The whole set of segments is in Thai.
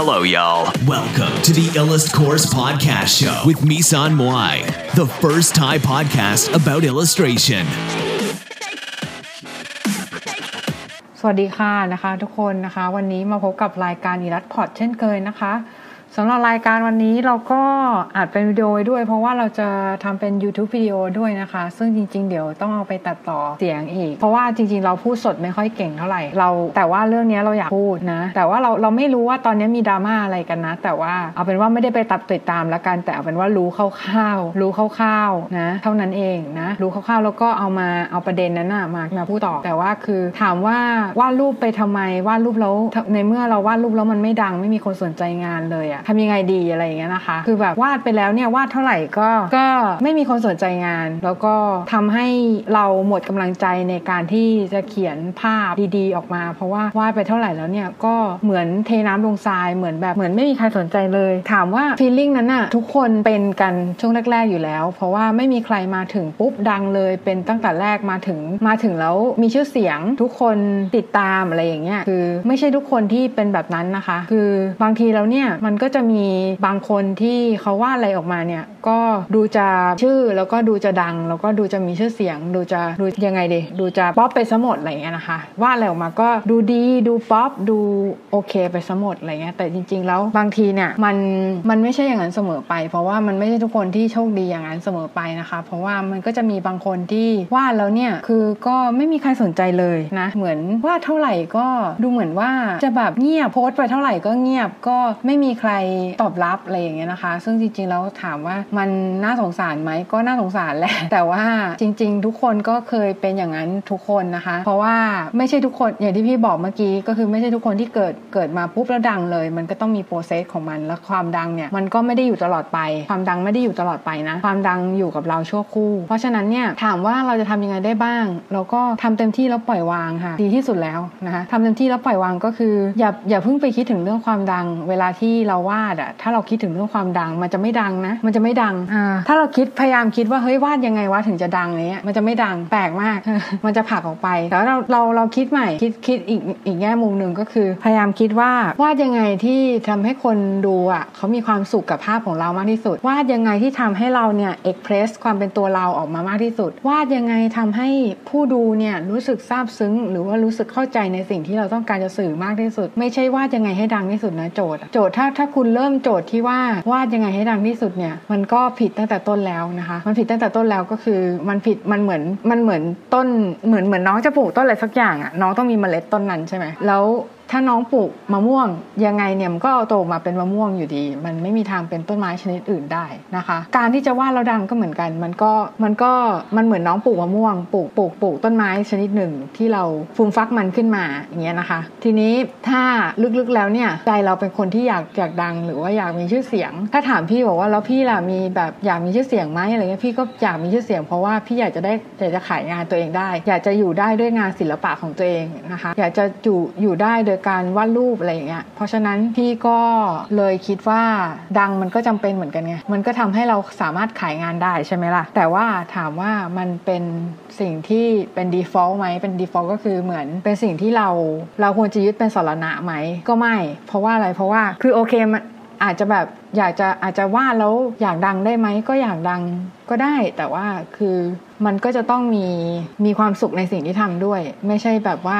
Hello, y'all. Welcome to the Illust Course Podcast Show with Misan Moai, the first Thai podcast about illustration. สวัสดีค่ะนะคะทุกคนนะคะ วันนี้มาพบกับรายการอีรัตพอดเช่นเคยนะคะ สำหรับรายการวันนี้เราก็อัดเป็นวิดีโอด้วย เพราะว่าเราจะทำเป็น YouTube วิดีโอด้วยนะคะ ซึ่งจริง ๆ เดี๋ยวต้องเอาไปตัดต่อเสียงอีก เพราะว่าจริง ๆ เราพูดสดไม่ค่อยเก่งเท่าไหร่เรา แต่ว่าเรื่องนี้เราอยากพูดนะ แต่ว่าเราเราไม่รู้ว่าตอนนี้มีดราม่าอะไรกันนะ แต่ว่าเอาเป็นว่าไม่ได้ไปตัดติดตามแล้วกัน แต่เอาเป็นว่ารู้คร่าวๆรู้คร่าวๆนะ เท่านั้นเองนะ รู้คร่าวๆแล้วก็เอามาเอาประเด็นนั้นนะมามาพูดต่อ แต่ว่าคือถามว่าวาดรูปไปทำไมวาดรูปแล้วในเมื่อเราวาดรูปแล้วมันไม่ดังไม่มีคนสนใจงานเลยอะทำยังไงดีอะไรอย่างเงี้ยนะคะ คือแบบวาดไปแล้วเนี่ยวาดเท่าไหร่ก็ก็ไม่มีคนสนใจงาน แล้วก็ทำให้เราหมดกำลังใจในการที่จะเขียนภาพดีๆ ออกมา เพราะว่าวาดไปเท่าไหร่แล้วเนี่ยก็เหมือนเทน้ำลงทรายเหมือนแบบเหมือนไม่มีใครสนใจเลย ถามว่าฟีลลิ่งนั้นอะทุกคนเป็นกันช่วงแรก ๆอยู่แล้ว เพราะว่าไม่มีใครมาถึงปุ๊บดังเลย เป็นตั้งแต่แรกมาถึงมาถึงแล้วมีชื่อเสียงทุกคนติดตามอะไรอย่างเงี้ยคือไม่ใช่ทุกคนที่เป็นแบบนั้นนะคะ คือบางทีแล้วเนี่ยมันก็จะมีบางคนที่เขาวาดอะไรออกมาเนี่ยก็ดูจะชื่อแล้วก็ดูจะดัง แล้วก็ดูจะมีชื่อเสียง ดูจะดูยังไงดีดูจะป๊อปไปซะหมดอะไรเงี้ยนะคะวาดอะไรออกมาก็ดูดีดูป๊อปดูโอเคไปซะหมดอะไรเงี้ยแต่จริง ๆ แล้วบางทีเนี่ยมันมันไม่ใช่อย่างนั้นเสมอไป เพราะว่ามันไม่ใช่ทุกคนที่โชคดีอย่างนั้นเสมอไปนะคะ เพราะว่ามันก็จะมีบางคนที่วาดแล้วเนี่ยคือก็ไม่มีใครสนใจเลยนะเหมือนวาดเท่าไหร่ก็ดูเหมือนว่าจะแบบเงียบโพสต์ไปเท่าไหร่ก็เงียบก็ไม่มีใครตอบรับอะไรอย่างเงี้ยนะคะ ซึ่งจริงๆแล้วถามว่ามันน่าสงสารไหมก็น่าสงสารแหละแต่ว่าจริง ๆ ทุกคนก็เคยเป็นอย่างนั้นทุกคนนะคะ เพราะว่าไม่ใช่ทุกคนอย่างที่พี่บอกเมื่อกี้ก็คือไม่ใช่ทุกคนที่เกิดเกิดมาปุ๊บแล้วดังเลย มันก็ต้องมีโปรเซสของมันแล้วความดังเนี่ยมันก็ไม่ได้อยู่ตลอดไป ความดังไม่ได้อยู่ตลอดไปนะ ความดังอยู่กับเราชั่วคู่ เพราะฉะนั้นเนี่ยถามว่าเราจะทำยังไงได้บ้าง เราก็ทำเต็มที่แล้วปล่อยวางค่ะ ดีที่สุดแล้วนะคะทำเต็มที่แล้วปล่อยวางก็คืออย่าอย่าเพิ่งไปคิดถึงเรื่องความดัง เวลาที่เราวาดอะถ้าเราคิดถึงเรื่องความดัง มันจะไม่ดังนะ มันจะไม่ดังอ่าถ้าเราคิดพยายามคิดว่าเฮ้ยวาดยังไงวะถึงจะดังเนี้ยมันจะไม่ดังแปลกมาก มันจะผลักออกไปแต่ว่าเราเราเราคิดใหม่คิดคิดอีกอีกแง่มุมหนึ่งก็คือ พยายามคิดว่าวาดยังไงที่ทำให้คนดูอะเขามีความสุขกับภาพของเรามากที่สุด วาดยังไงที่ทำให้เราเนี่ยเอ็กเพรสความเป็นตัวเราออกมามากที่สุด วาดยังไงทำให้ผู้ดูเนี่ยรู้สึกซาบซึ้ง หรือว่ารู้สึกเข้าใจในสิ่งที่เราต้องการจะสื่อมากที่สุด ไม่ใช่วาดยังไงให้ดังที่สุดนะโจทย์อะโจทย์ถ้าถ้าคุณุณเริ่มโจทย์ที่ว่าวาดยังไงให้ดังที่สุดเนี่ยมันก็ผิดตั้งแต่ต้นแล้วนะคะ มันผิดตั้งแต่ต้นแล้วก็คือมันผิดมันเหมือนมันเหมือนต้นเหมือนเหมือนน้องจะปลูกต้นอะไรสักอย่างอะน้องต้องมีเมล็ดต้นนั้นใช่ไหมแล้ว ถ้าน้องปลูกมะม่วงยังไงเนี่ยมันก็โตมาเป็นมะม่วงอยู่ดี มันไม่มีทางเป็นต้นไม้ชนิดอื่นได้นะคะ การที่จะวาดแล้วดังก็เหมือนกัน มันก็มันก็มันเหมือนน้องปลูกมะม่วงปลูกปลูกปลูกต้นไม้ชนิดหนึ่งที่เราฟูมฟักมันขึ้นมาอย่างเงี้ยนะคะ ทีนี้ถ้าลึกๆแล้วเนี่ยใจเราเป็นคนที่อยากอยากดัง หรือว่าอยากมีชื่อเสียง ถ้าถามพี่บอกว่าแล้วพี่ล่ะมีแบบอยากมีชื่อเสียงไหมอะไรเงี้ยพี่ก็อยากมีชื่อเสียง เพราะว่าพี่อยากจะได้อยากจะขายงานตัวเองได้ อยากจะอยู่ได้ด้วยงานศิลปะของตัวเองนะคะ อยากจะอยู่อยู่ได้โดยการวาดรูปอะไรอย่างเงี้ย เพราะฉะนั้นพี่ก็เลยคิดว่าดังมันก็จำเป็นเหมือนกันไง มันก็ทำให้เราสามารถขายงานได้ใช่ไหมล่ะ แต่ว่าถามว่ามันเป็นสิ่งที่เป็น default ไหม เป็น default ก็คือเหมือนเป็นสิ่งที่เราเราควรจะยึดเป็นสรณะไหม ก็ไม่ เพราะว่าอะไร เพราะว่าคือโอเคมันอาจจะแบบอยากจะอาจจะวาดแล้วอยากดังได้ไหมก็อยากดังก็ได้ แต่ว่าคือมันก็จะต้องมีมีความสุขในสิ่งที่ทำด้วย ไม่ใช่แบบว่า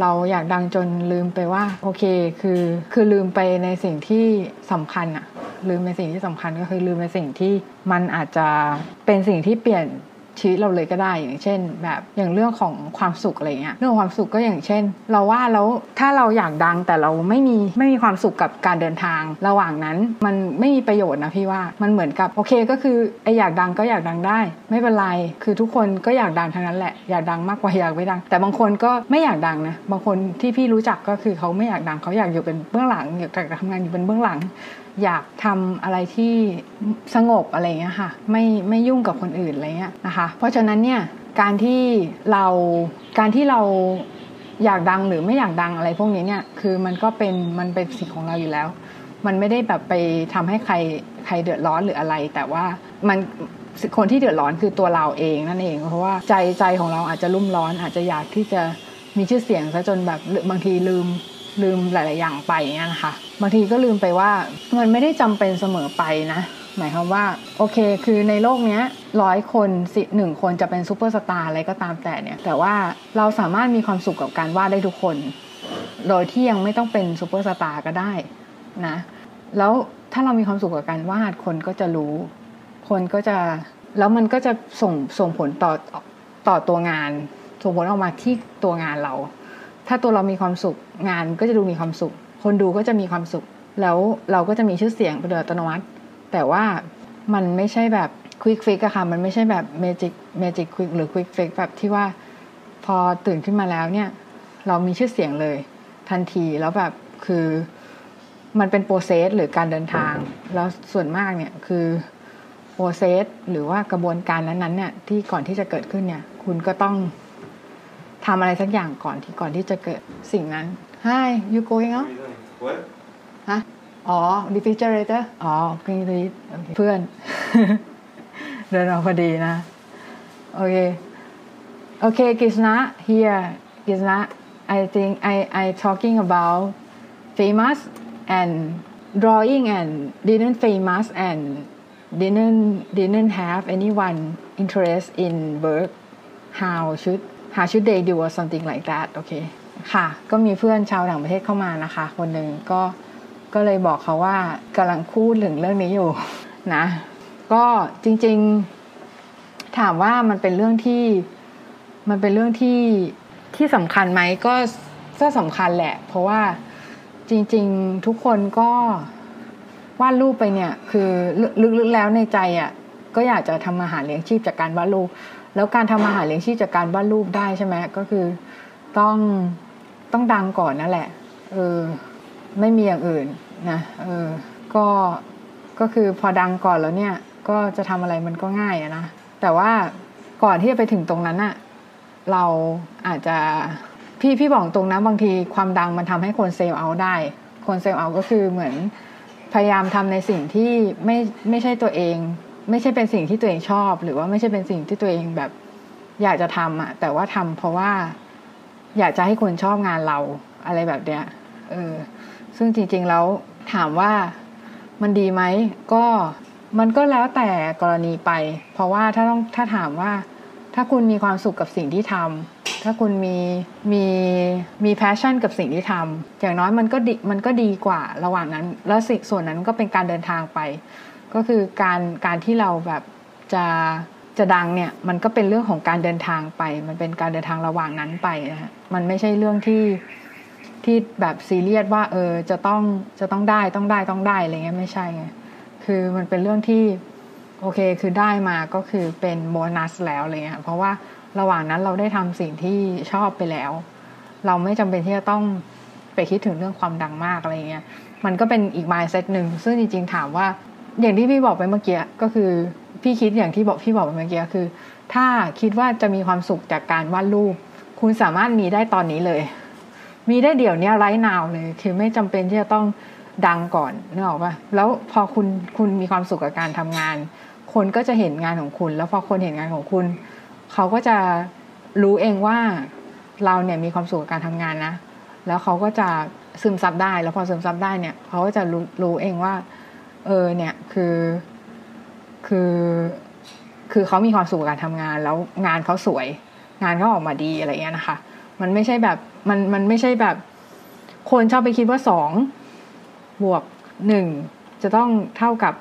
เราอยากดังจนลืมไปว่าโอเคคือคือลืมไปในสิ่งที่สำคัญอะลืมในสิ่งที่สำคัญก็คือลืมในสิ่งที่มันอาจจะเป็นสิ่งที่เปลี่ยน ชีวิตเราเลยก็ได้อย่างเช่น แบบอย่างเรื่องของความสุขอะไรเงี้ยเรื่องความสุขก็อย่างเช่น เราว่าแล้วถ้าเราอยากดังแต่เราไม่มีไม่มีความสุขกับการเดินทาง ระหว่างนั้นมันไม่มีประโยชน์นะพี่ว่ามันเหมือนกับโอเคก็คือไออยากดังก็อยากดังได้ ไม่เป็นไรคือทุกคนก็อยากดังทั้งนั้นแหละอยากดังมากกว่าอยากไม่ดัง แต่บางคนก็ไม่อยากดังนะบางคนที่พี่รู้จักก็คือเขาไม่อยากดังเขาอยากอยู่เป็นเบื้องหลังอยากทำงานอยู่เป็นเบื้องหลัง อยากทำอะไรที่สงบอะไรเงี้ยค่ะไม่ไม่ยุ่งกับคนอื่นอะไรเงี้ยนะคะเพราะฉะนั้นเนี่ยการที่เราการที่เราอยากดังหรือไม่อยากดังอะไรพวกนี้เนี่ยคือมันก็เป็นมันเป็นสิทธิ์ของเราอยู่แล้ว มันไม่ได้แบบไปทำให้ใครใครเดือดร้อนหรืออะไร แต่ว่ามันคนที่เดือดร้อนคือตัวเราเองนั่นเอง เพราะว่าใจใจของเราอาจจะรุ่มร้อนอาจจะอยากที่จะมีชื่อเสียงซะจนแบบบางทีลืม ลืมหลาย ๆ อย่างไปเงี้ยนะคะบางทีก็ลืมไปว่ามันไม่ได้จำเป็นเสมอไปนะ หมายความว่าโอเค คือในโลกเนี้ยร้อยคนสิหนึ่งคนจะเป็นซูเปอร์สตาร์อะไรก็ตามแต่เนี่ย แต่ว่าเราสามารถมีความสุขกับการวาดได้ทุกคน โดยที่ยังไม่ต้องเป็นซูเปอร์สตาร์ก็ได้นะ แล้วถ้าเรามีความสุขกับการวาดคนก็จะรู้ คนก็จะแล้วมันก็จะส่งส่งผลต่อต่อตัวงานส่งผลออกมาที่ตัวงานเรา ถ้าตัวเรามีความสุข งานก็จะดูมีความสุข คนดูก็จะมีความสุข แล้วเราก็จะมีชื่อเสียงเป็นอัตโนมัติ แต่ว่ามันไม่ใช่แบบ quick fix อะค่ะ มันไม่ใช่แบบ magic magic quick หรือ quick fix แบบที่ว่าพอตื่นขึ้นมาแล้วเนี่ย เรามีชื่อเสียงเลย ทันทีแล้วแบบคือมันเป็นโปรเซสหรือการเดินทาง แล้วส่วนมากเนี่ยคือโปรเซสหรือว่ากระบวนการนั้นๆเนี่ยที่ก่อนที่จะเกิดขึ้นเนี่ย คุณก็ต้อง ทำอะไรสักอย่างก่อนที่ก่อนที่จะเกิดสิ่งนั้น Hi you going out What? ฮะอ๋อ refrigerator อ๋อ green r e a เพื่อน เดินออกพอดีนะ โอเค โอเคกิสนะ here กิสนะ I think I I talking about famous and drawing and didn't famous and didn't didn't have anyone interest in work how should how should they do or something like that โอเคค่ะ ก็มีเพื่อนชาวต่างประเทศเข้ามานะคะ คนหนึ่งก็ก็เลยบอกเขาว่ากำลังพูดถึงเรื่องนี้อยู่นะ ก็จริงๆถามว่ามันเป็นเรื่องที่มันเป็นเรื่องที่ที่สำคัญไหมก็ก็สำคัญแหละ เพราะว่าจริง ๆทุกคนก็วาดรูปไปเนี่ย คือลึกๆแล้วในใจอะ่ะก็อยากจะทำอาหารเลี้ยงชีพจากการวาดรูป แล้วการทำอาหารเลี้ยงชีพจากการวาดรูปได้ใช่ไหมก็คือต้องต้องดังก่อนนั่นแหละ เออ ไม่มีอย่างอื่นนะ เออ ก็ ก็คือพอดังก่อนแล้วเนี่ย ก็จะทำอะไรมันก็ง่ายอะนะ แต่ว่าก่อนที่จะไปถึงตรงนั้นอะเราอาจจะ พี่พี่บอกตรงนะบางทีความดังมันทำให้คนเซลล์เอาได้ คนเซลล์เอาก็คือเหมือนพยายามทำในสิ่งที่ไม่ไม่ใช่ตัวเอง ไม่ใช่เป็นสิ่งที่ตัวเองชอบ หรือว่าไม่ใช่เป็นสิ่งที่ตัวเองแบบอยากจะทำอะแต่ว่าทำเพราะว่าอยากจะให้คนชอบงานเราอะไรแบบเนี้ยเออซึ่งจริง ๆ แล้วถามว่ามันดีไหมก็มันก็แล้วแต่กรณีไป เพราะว่าถ้าต้องถ้าถามว่า ถ้าคุณมีความสุขกับสิ่งที่ทำถ้าคุณมีมีมีแพชชั่นกับสิ่งที่ทำอย่างน้อยมันก็ดีมันก็ดีกว่าระหว่างนั้น แล้วสิ่งส่วนนั้นก็เป็นการเดินทางไป ก็คือการการที่เราแบบจะจะดังเนี่ยมันก็เป็นเรื่องของการเดินทางไป มันเป็นการเดินทางระหว่างนั้นไปนะฮะมันไม่ใช่เรื่องที่ที่แบบซีเรียสว่าเออจะต้องจะต้องได้ต้องได้ต้องได้อะไรเงี้ยไม่ใช่ไงคือมันเป็นเรื่องที่โอเคคือได้มาก็คือเป็นโบนัสแล้วอะไรเงี้ยเพราะว่าระหว่างนั้นเราได้ทำสิ่งที่ชอบไปแล้ว เราไม่จำเป็นที่จะต้องไปคิดถึงเรื่องความดังมากอะไรเงี้ยมันก็เป็นอีกมายเซตหนึ่งซึ่งจริงๆถามว่า อย่างที่พี่บอกไปเมื่อกี้ก็คือ พี่คิดอย่างที่บอกพี่บอกไปเมื่อกี้คือ ถ้าคิดว่าจะมีความสุขจากการวาดรูป คุณสามารถมีได้ตอนนี้เลย มีได้เดี๋ยวนี้ไร้นาวเลย คือไม่จำเป็นที่จะต้องดังก่อนนึกออกปะแล้วพอคุณคุณมีความสุขกับการทำงาน คนก็จะเห็นงานของคุณ แล้วพอคนเห็นงานของคุณ เขาก็จะรู้เองว่าเราเนี่ยมีความสุขกับการทำงานนะ แล้วเขาก็จะซึมซับได้ แล้วพอซึมซับได้เนี่ย เขาก็จะรู้รู้เองว่า เออเนี่ยคือคือคือเขามีความสุขกับการทำงานแล้วงานเขาสวย งานเขาออกมาดีอะไรเงี้ยนะคะ มันไม่ใช่แบบมันมันไม่ใช่แบบ คนชอบไปคิดว่าสองบวกหนึ่งจะต้องเท่ากับ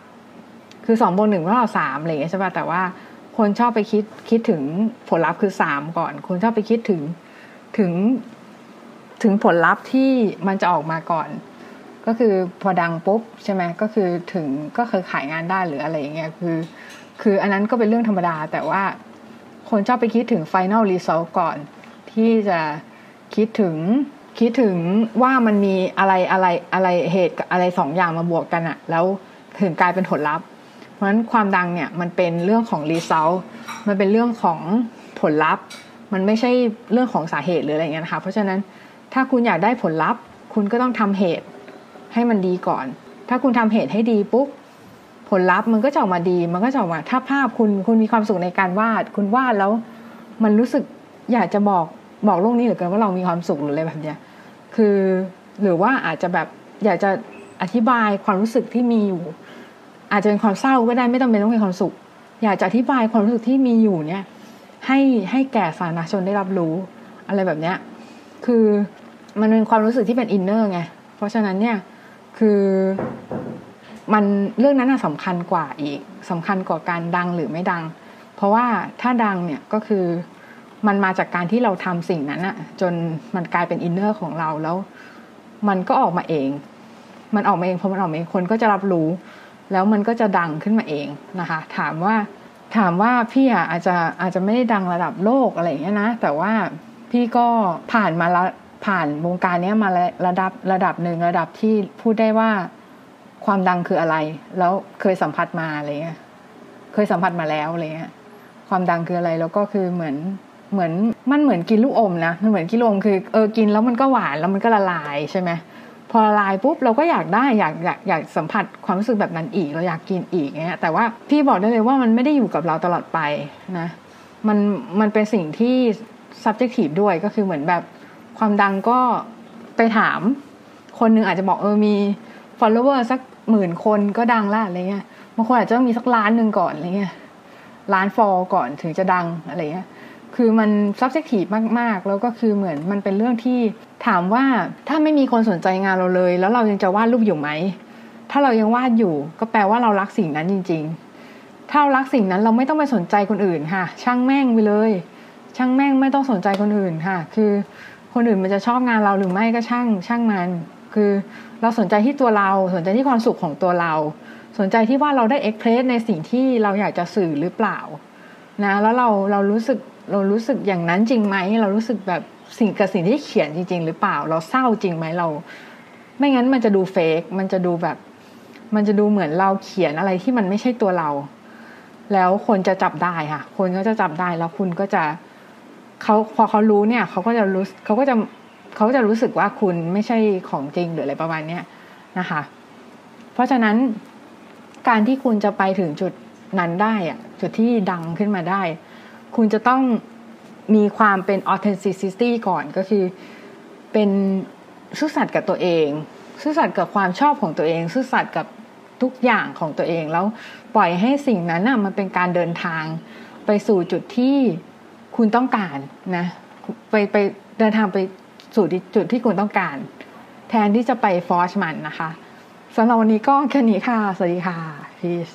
คือสองบวกหนึ่งเท่ากับสามอะไรเงี้ยใช่ป่ะแต่ว่าคนชอบไปคิดคิดถึงผลลัพธ์คือสามก่อน คนชอบไปคิดถึงถึงถึงผลลัพธ์ที่มันจะออกมาก่อน ก็คือพอดังปุ๊บใช่ไหมก็คือถึงก็เคยขายงานได้หรืออะไรอย่างเงี้ยคือ คืออันนั้นก็เป็นเรื่องธรรมดา แต่ว่าคนชอบไปคิดถึง final result ก่อน ที่จะคิดถึงคิดถึงว่ามันมีอะไรอะไรอะไรเหตุอะไรสองอย่างมาบวกกันอะแล้วถึงกลายเป็นผลลัพธ์ เพราะฉะนั้นความดังเนี่ยมันเป็นเรื่องของ result มันเป็นเรื่องของผลลัพธ์ มันไม่ใช่เรื่องของสาเหตุหรืออะไรเงี้ยนะคะเพราะฉะนั้นถ้าคุณอยากได้ผลลัพธ์ คุณก็ต้องทำเหตุ ให้มันดีก่อน ถ้าคุณทำเหตุให้ดีปุ๊บผลลัพธ์มันก็จะออกมาดี มันก็จะออกมา ถ้าภาพคุณคุณมีความสุขในการวาด คุณวาดแล้ว มันรู้สึกอยากจะบอกบอกโลกนี้เหลือเกินว่าเรามีความสุขหรืออะไรแบบเนี้ย คือหรือว่าอาจจะแบบอยากจะอธิบายความรู้สึกที่มีอยู่ อาจจะเป็นความเศร้าก็ได้ไม่ต้องเป็นต้องเป็นความสุข อยากจะอธิบายความรู้สึกที่มีอยู่เนี่ย ให้ให้แก่สาธารณชนได้รับรู้อะไรแบบเนี้ย คือมันเป็นความรู้สึกที่เป็น inner ไง เพราะฉะนั้นเนี่ย คือมันเรื่องนั้นสำคัญกว่าอีกสำคัญกว่าการดังหรือไม่ดัง เพราะว่าถ้าดังเนี่ยก็คือมันมาจากการที่เราทำสิ่งนั้นอะจนมันกลายเป็น inner ของเราแล้ว มันก็ออกมาเอง มันออกมาเองพอมันออกมาเองคนก็จะรับรู้ แล้วมันก็จะดังขึ้นมาเองนะคะ ถามว่าถามว่าพี่อะอาจจะอาจจะไม่ได้ดังระดับโลกอะไรอย่างเงี้ยนะ แต่ว่าพี่ก็ผ่านมาละ ผ่านวงการนี้มาระดับระดับหนึ่งระดับที่พูดได้ว่าความดังคืออะไร แล้วเคยสัมผัสมาอะไรเงี้ยเคยสัมผัสมาแล้วอะไรเงี้ยความดังคืออะไรแล้วก็คือเหมือนเหมือนมันเหมือนกินลูกอมนะมันเหมือนกินลูกอมคือเออกินแล้วมันก็หวานแล้วมันก็ละลายใช่ไหมพอละลายปุ๊บเราก็อยากได้อยากอยากอยากสัมผัสความรู้สึกแบบนั้นอีก เราอยากกินอีกเงี้ยแต่ว่าพี่บอกได้เลยว่ามันไม่ได้อยู่กับเราตลอดไปนะ มันมันเป็นสิ่งที่ subjective ด้วยก็คือเหมือนแบบ ความดังก็ไปถาม คนหนึ่งอาจจะบอกเออมี follower สักหมื่นคนก็ดังละอะไรเงี้ยบางคนอาจจะต้องมีสักล้านหนึ่งก่อนอะไรเงี้ยล้านฟอลก่อนถึงจะดังอะไรเงี้ยคือมัน subjective มาก ๆ แล้วก็คือเหมือนมันเป็นเรื่องที่ถามว่าถ้าไม่มีคนสนใจงานเราเลย แล้วเรายังจะวาดรูปอยู่ไหม ถ้าเรายังวาดอยู่ ก็แปลว่าเรารักสิ่งนั้นจริง ๆ ถ้าเรารักสิ่งนั้นเราไม่ต้องไปสนใจคนอื่นค่ะ ช่างแม่งไปเลย ช่างแม่งไม่ต้องสนใจคนอื่นค่ะ คือ คนอื่นมันจะชอบงานเราหรือไม่ก็ช่างช่างมัน คือเราสนใจที่ตัวเราสนใจที่ความสุขของตัวเรา สนใจที่ว่าเราได้เอ็กเพรสในสิ่งที่เราอยากจะสื่อหรือเปล่านะแล้วเราเรารู้สึกเรารู้สึกอย่างนั้นจริงไหมเรารู้สึกแบบสิ่งกับสิ่งที่เขียนจริง ๆ หรือเปล่า เราเศร้าจริงไหมเรา ไม่งั้นมันจะดูเฟกมันจะดูแบบ มันจะดูเหมือนเราเขียนอะไรที่มันไม่ใช่ตัวเรา แล้วคนจะจับได้ค่ะ คนก็จะจับได้แล้วคุณก็จะ เขาพอเขารู้เนี่ยเขาก็จะรู้เขาก็จะเขาก็จะรู้สึกว่าคุณไม่ใช่ของจริงหรืออะไรประมาณเนี้ยนะคะ เพราะฉะนั้นการที่คุณจะไปถึงจุดนั้นได้อะจุดที่ดังขึ้นมาได้ คุณจะต้องมีความเป็น authenticity ก่อนก็คือเป็นซื่อสัตย์กับตัวเอง ซื่อสัตย์กับความชอบของตัวเอง ซื่อสัตย์กับทุกอย่างของตัวเองแล้วปล่อยให้สิ่งนั้นน่ะมันเป็นการเดินทางไปสู่จุดที่ คุณต้องการนะไปไปเดินทางไปสู่จุดที่คุณต้องการ แทนที่จะไปฟอร์ชมันนะคะสำหรับวันนี้ก็แค่นี้ค่ะ สวัสดีค่ะพีช